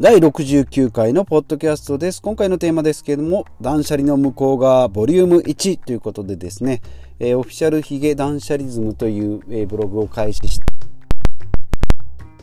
第69回のポッドキャストです。今回のテーマですけれども、断捨離の向こう側ボリューム1ということでですね、えー、オフィシャルヒゲ断捨離ズムという、えー、ブログを開始して、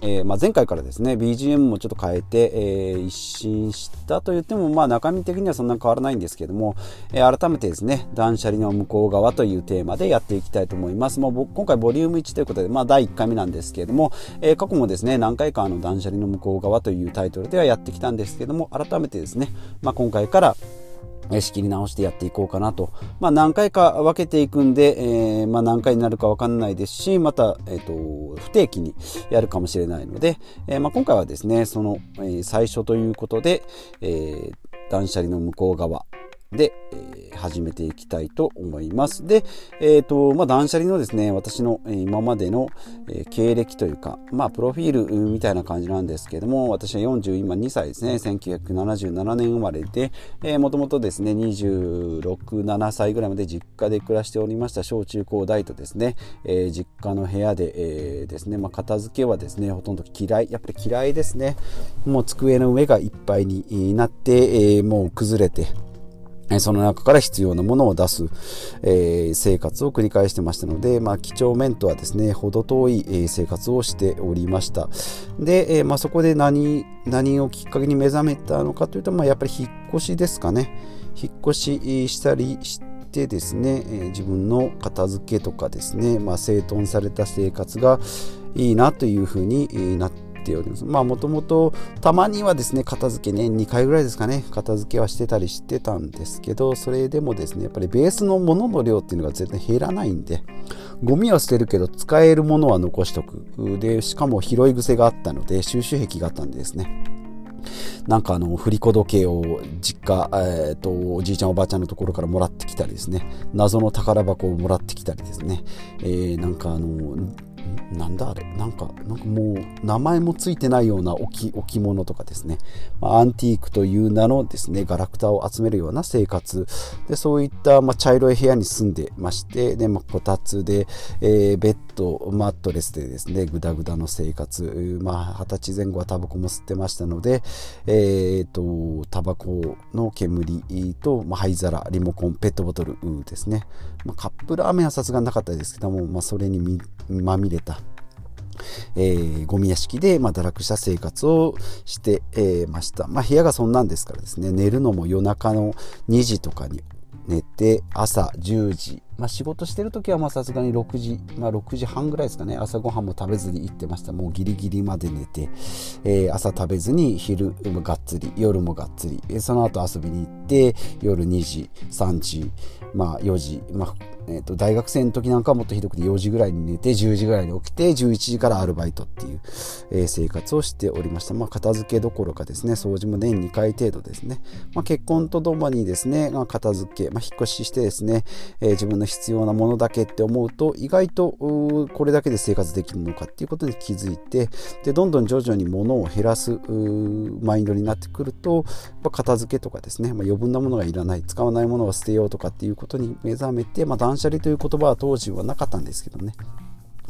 えー、まあ、前回からですね BGM もちょっと変えて、えー、一新したと言っても、まあ、中身的にはそんな変わらないんですけども、えー、改めてですね断捨離の向こう側というテーマでやっていきたいと思います、まあ、今回ボリューム1ということで、まあ、第1回目なんですけれども、え過去もですね何回かあの断捨離の向こう側というタイトルではやってきたんですけども改めてですね、まあ、今回から仕切り直してやっていこうかなと。まあ何回か分けていくんで、えー、まあ何回になるか分かんないですし、また、えっ、ー、と、不定期にやるかもしれないので、えー、まあ今回はですね、その、えー、最初ということで、えー、断捨離の向こう側で、えー、始めていきたいと思います。で、えっ、ー、と、まあ、断捨離のですね、私の、今までの、経歴というか、まあ、プロフィールみたいな感じなんですけども、私は40、今2歳ですね、1977年生まれで、えー、もともとですね、26、7歳ぐらいまで実家で暮らしておりました小中高大とですね、えー、実家の部屋で、えー、ですね、まあ、片付けはですね、ほとんど嫌い、やっぱり嫌いですね。もう机の上がいっぱいになって、えー、もう崩れて、その中から必要なものを出す、えー、生活を繰り返してましたので、まあ、几帳面とはですね、程遠い、えー、生活をしておりました。で、えー、まあ、そこで何、何をきっかけに目覚めたのかというと、まあ、やっぱり引っ越しですかね。引っ越ししたりしてですね、え、自分の片付けとかですね、まあ、整頓された生活がいいなというふうになってっております。まあもともとたまにはですね、片付けね、2回ぐらいですかね、片付けはしてたりしてたんですけど、それでもですね、やっぱりベースのものの量っていうのが絶対減らないんで、ゴミは捨てるけど使えるものは残しとく。で、しかも拾い癖があったので、収集癖があったんでですね。なんかあの、振り子時計を実家、えっ、ー、と、おじいちゃんおばあちゃんのところからもらってきたりですね、謎の宝箱をもらってきたりですね、えー、なんかあの、なんだあれ？なんか、なんかもう名前もついてないような置置物とかですね、アンティークという名のですね、ガラクタを集めるような生活。で、そういった、ま、茶色い部屋に住んでまして、で、ま、こたつで、えー、ベッド、マットレスでですね、ぐだぐだの生活。まあ、二十歳前後はタバコも吸ってましたので、え、ー、と、タバコの煙と、ま、灰皿、リモコン、ペットボトルですね。ま、カップラーメンはさすがなかったですけども、ま、それにまみれ出たえー、ゴミ屋敷で、まあ、堕落した生活をして、えー、ました。まあ、部屋がそんなんですからですね、寝るのも夜中の2時とかに寝て、朝10時、まあ、仕事してる時はさすがに6時、まあ、6時半ぐらいですかね。朝ごはんも食べずに行ってました。もうギリギリまで寝て、えー、朝食べずに昼もがっつり夜もがっつり、えー、その後遊びに行って夜2時3時、まあ、4時、まあえーと、大学生の時なんかはもっとひどくて4時ぐらいに寝て10時ぐらいに起きて11時からアルバイトっていう、え、生活をしておりました、まあ、片付けどころかですね掃除も年2回程度ですね、まあ、結婚とともにですね、まあ、片付け、まあ、引っ越ししてですね、えー、自分の必要なものだけって思うと意外とこれだけで生活できるのかっていうことに気づいてでどんどん徐々に物を減らすマインドになってくるとや片付けとかですね、まあ、余分なものがいらない使わないものは捨てようとかっていうことに目覚めて、まあ、断捨離という言葉は当時はなかったんですけどね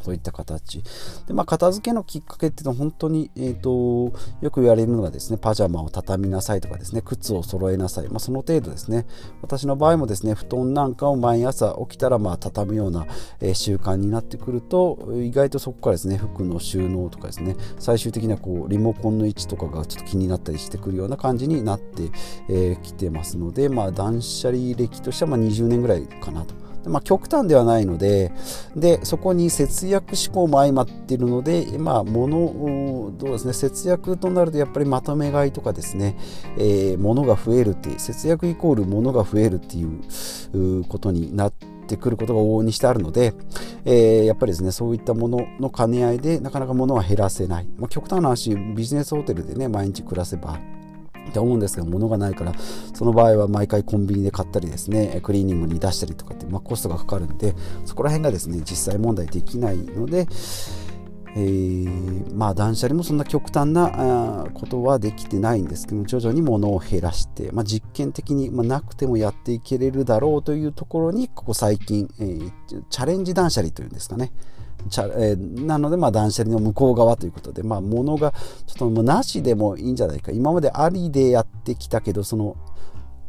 そういった形。で、まあ、片付けのきっかけっていうのは本当に、え、ー、と、よく言われるのがですね、パジャマを畳みなさいとかですね、靴を揃えなさい。まあ、その程度ですね。私の場合もですね、布団なんかを毎朝起きたら、まあ、畳むような、えー、習慣になってくると、意外とそこからですね、服の収納とかですね、最終的にはこう、リモコンの位置とかがちょっと気になったりしてくるような感じになってき、えー、てますので、まあ、断捨離歴としては、ま、20年ぐらいかなと。まあ、極端ではないのででそこに節約志向も相まっているので、まあ、物どうですね節約となるとやっぱりまとめ買いとかですね、えー、物が増えるっていう節約イコール物が増えるっていうことになっててくることが往々にしてあるので、えー、やっぱりですねそういったものの兼ね合いでなかなか物は減らせない、まあ、極端な話ビジネスホテルでね毎日暮らせばって思うんですが物がないからその場合は毎回コンビニで買ったりですねクリーニングに出したりとかって、まあ、コストがかかるんでそこら辺がですね実際問題できないのでえー、まあ断捨離もそんな極端なことはできてないんですけど徐々に物を減らして、まあ、実験的に、まあ、なくてもやっていけれるだろうというところにここ最近、えー、チャレンジ断捨離というんですかね。チャえー、なので、まあ、断捨離の向こう側ということで、まあ、物がちょっともうなしでもいいんじゃないか。今までありでやってきたけどその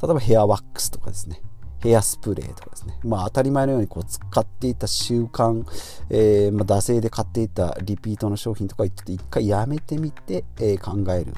例えばヘアワックスとかですね。ヘアスプレーとかですね、まあ、当たり前のようにこう使っていた習慣、えー、ま、惰性で買っていたリピートの商品とか言って一回やめてみて、え、考える。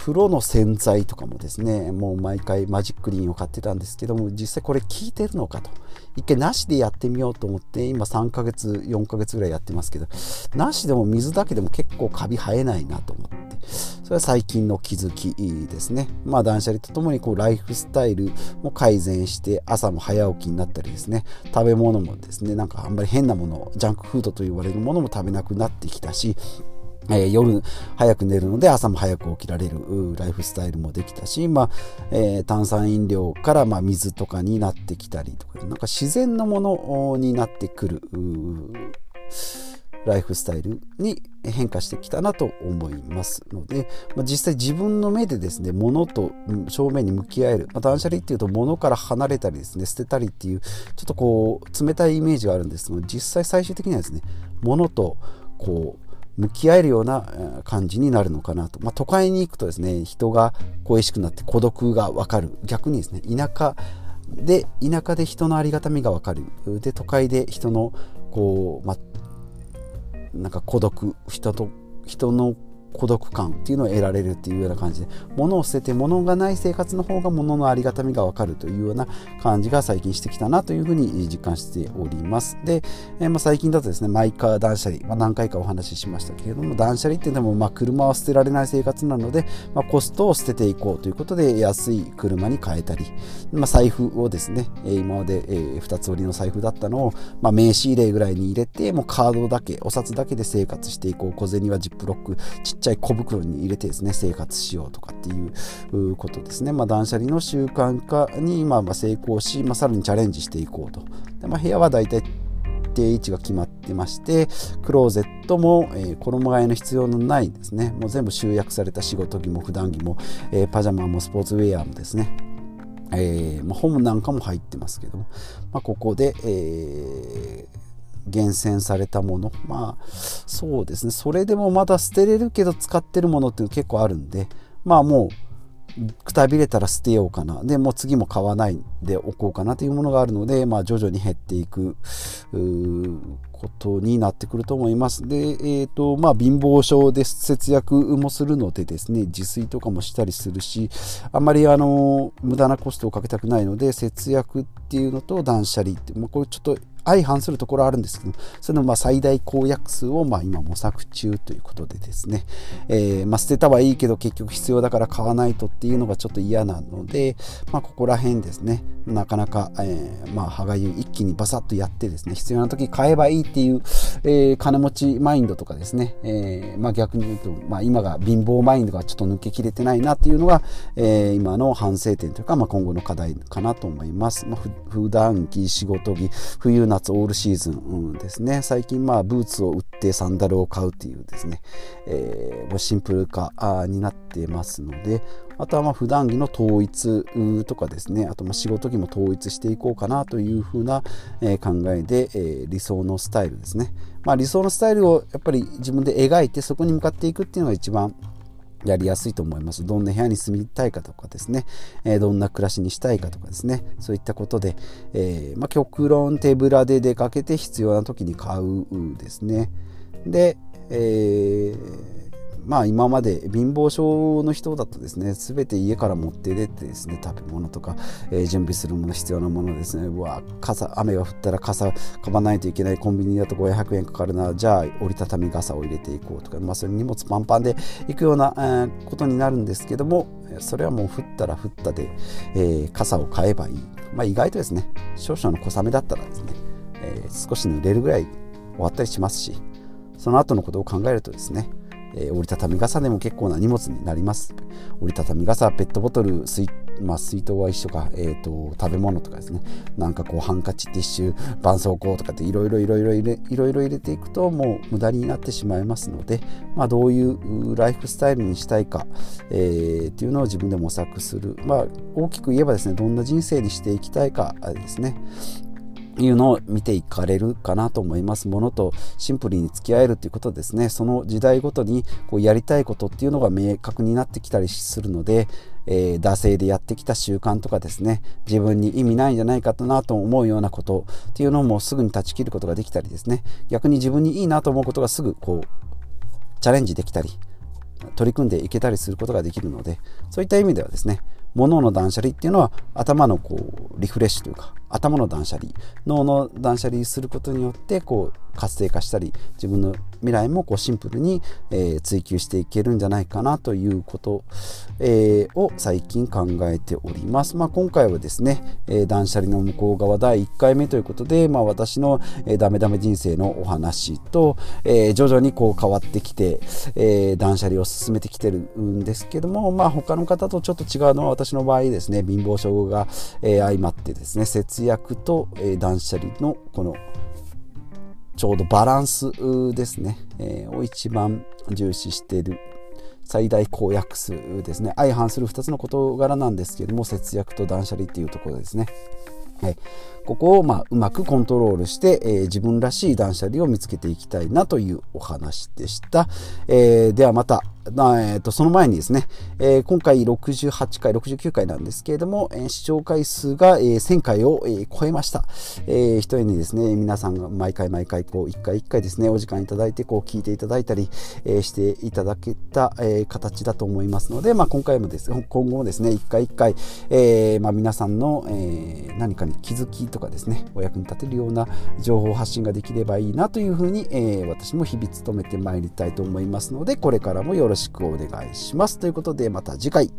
風呂の洗剤とかもですねもう毎回マジックリンを買ってたんですけども実際これ効いてるのかと。一回なしでやってみようと思って今3ヶ月4ヶ月ぐらいやってますけどなしでも水だけでも結構カビ生えないなと思ってそれは最近の気づきですね。まあ断捨離とともにこうライフスタイルも改善して朝も早起きになったりですね、食べ物もですね、なんかあんまり変なもの、ジャンクフードと言われるものも食べなくなってきたし、えー、夜早く寝るので朝も早く起きられるライフスタイルもできたし、まあえー、炭酸飲料からまあ水とかになってきたりとかなんか自然のものになってくるライフスタイルに変化してきたなと思いますので、まあ、実際自分の目でですね物と正面に向き合える、まあ、断捨離っていうと物から離れたりですね捨てたりっていうちょっとこう冷たいイメージがあるんですが実際最終的にはですね物とこう向き合えるような感じになるのかなと、まあ、都会に行くとですね人が恋しくなって孤独が分かる。逆にですね田舎で田舎で人のありがたみが分かる。で都会で人のこう、まあ、なんか孤独人と人の孤独感っていうのを得られるっていうような感じで物を捨てて物がない生活の方が物のありがたみがわかるというような感じが最近してきたなというふうに実感しております。で、えー、まあ、最近だとですねマイカー断捨離、まあ、何回かお話ししましたけれども断捨離ってでもまあ車は捨てられない生活なので、まあ、コストを捨てていこうということで安い車に変えたり、ま財布をですね今まで2つ折りの財布だったのを、ま名刺入れぐらいに入れてもうカードだけお札だけで生活していこう。小銭はジップロックちっちゃい小袋に入れてですね生活しようとかっていうことですね、まあ、断捨離の習慣化にまあ成功し、まあ、さらにチャレンジしていこうと。で、まあ、部屋はだいたい定位置が決まってましてクローゼットも、えー、衣替えの必要のないですね。もう全部集約された仕事着も普段着も、えー、パジャマもスポーツウェアもですね。えーまあ、本なんかも入ってますけども、まあ、ここで、えー、厳選されたもの。まあそうですね。それでもまだ捨てれるけど使ってるものっていうの結構あるんで。まあもうくたびれたら捨てようかな。でもう次も買わないでおこうかなというものがあるので、まあ、徐々に減っていく。ことになってくると思います。で、えーとまあ、貧乏症で節約もするのでですね自炊とかもしたりするしあんまりあの無駄なコストをかけたくないので節約っていうのと断捨離って、まあ、これちょっと相反するところあるんですけどそのまあ最大公約数をまあ今模索中ということでですね、えー、まあ捨てたはいいけど結局必要だから買わないとっていうのがちょっと嫌なので、まあ、ここら辺ですねなかなか、えー、まあ歯がゆい一気にバサッとやってですね必要な時買えばいいっっていう、えー、金持ちマインドとかですね、えー、まあ逆に言うと、まあ、今が貧乏マインドがちょっと抜けきれてないなっていうのが、え、今の反省点というか、まあ、今後の課題かなと思います。まあ、普段着仕事着冬夏オールシーズンですね。最近まあブーツを売ってサンダルを買うっていうですね、えー、シンプル化になってますのであとはま普段着の統一とかですねあとま仕事着も統一していこうかなというふうな考えで、え、理想のスタイルですね、まあ、理想のスタイルをやっぱり自分で描いてそこに向かっていくっていうのが一番やりやすいと思います。どんな部屋に住みたいかとかですね、えー、どんな暮らしにしたいかとかですね、そういったことで、えー、まあ、極論手ぶらで出かけて必要な時に買うですね。で、えーまあ今まで貧乏症の人だとですね全て家から持って出てですね食べ物とか、えー、準備するもの必要なものですね。うわ傘雨が降ったら傘買わないといけない。コンビニだと500円かかるな。じゃあ折りたたみ傘を入れていこうとか、まあ、それ荷物パンパンで行くような、えー、ことになるんですけどもそれはもう降ったら降ったで、えー、傘を買えばいい、まあ、意外とですね少々の小雨だったらですね、えー、少し濡れるぐらい終わったりしますしその後のことを考えるとですねえー、折りたたみ傘でも結構な荷物になります。折りたたみ傘ペットボトル水まあ、水筒は一緒か、えーと、食べ物とかですね。なんかこうハンカチティッシュ絆創膏とかっていろいろいろいろいろいろ入れていくともう無駄になってしまいますので、まあ、どういうライフスタイルにしたいか、えー、っていうのを自分で模索する、まあ、大きく言えばですねどんな人生にしていきたいかですね。いうのを見ていかれるかなと思います。ものとシンプルに付き合えるということですね。その時代ごとにこうやりたいことっていうのが明確になってきたりするので、えー、惰性でやってきた習慣とかですね。自分に意味ないんじゃないかなと思うようなことっていうのもすぐに断ち切ることができたりですね。逆に自分にいいなと思うことがすぐこうチャレンジできたり取り組んでいけたりすることができるのでそういった意味ではですね物の断捨離っていうのは頭のこうリフレッシュというか頭の断捨離脳の断捨離することによってこう活性化したり自分の未来もこうシンプルに、えー、追求していけるんじゃないかなということ、えー、を最近考えております。まあ、今回はですね、えー、断捨離の向こう側第1回目ということで、まあ、私の、えー、ダメダメ人生のお話と、えー、徐々にこう変わってきて、えー、断捨離を進めてきてるんですけども、まあ、他の方とちょっと違うのは私の場合ですね貧乏症が、えー、相まってですね節約と、え、断捨離のこのちょうどバランスですね、え、を一番重視している最大公約数ですね相反する2つの事柄なんですけども節約と断捨離っていうところですね。はい、ここをまあうまくコントロールして、えー、自分らしい断捨離を見つけていきたいなというお話でした。えー、ではまたあえーと、その前にですね、えー、今回68回、69回なんですけれども、えー、視聴回数が、えー、1000回を、えー、超えました。えー、一重にですね、皆さんが毎回毎回、こう、一回一回ですね、お時間いただいて、こう、聞いていただいたり、えー、していただけた、えー、形だと思いますので、まあ、今回もですね、今後もですね、一回一回、えー、まあ、皆さんの、えー、何かに気づきとかですね、お役に立てるような情報発信ができればいいなというふうに、えー、私も日々努めてまいりたいと思いますので、これからもよろしくしくお願いします。ということで、また次回。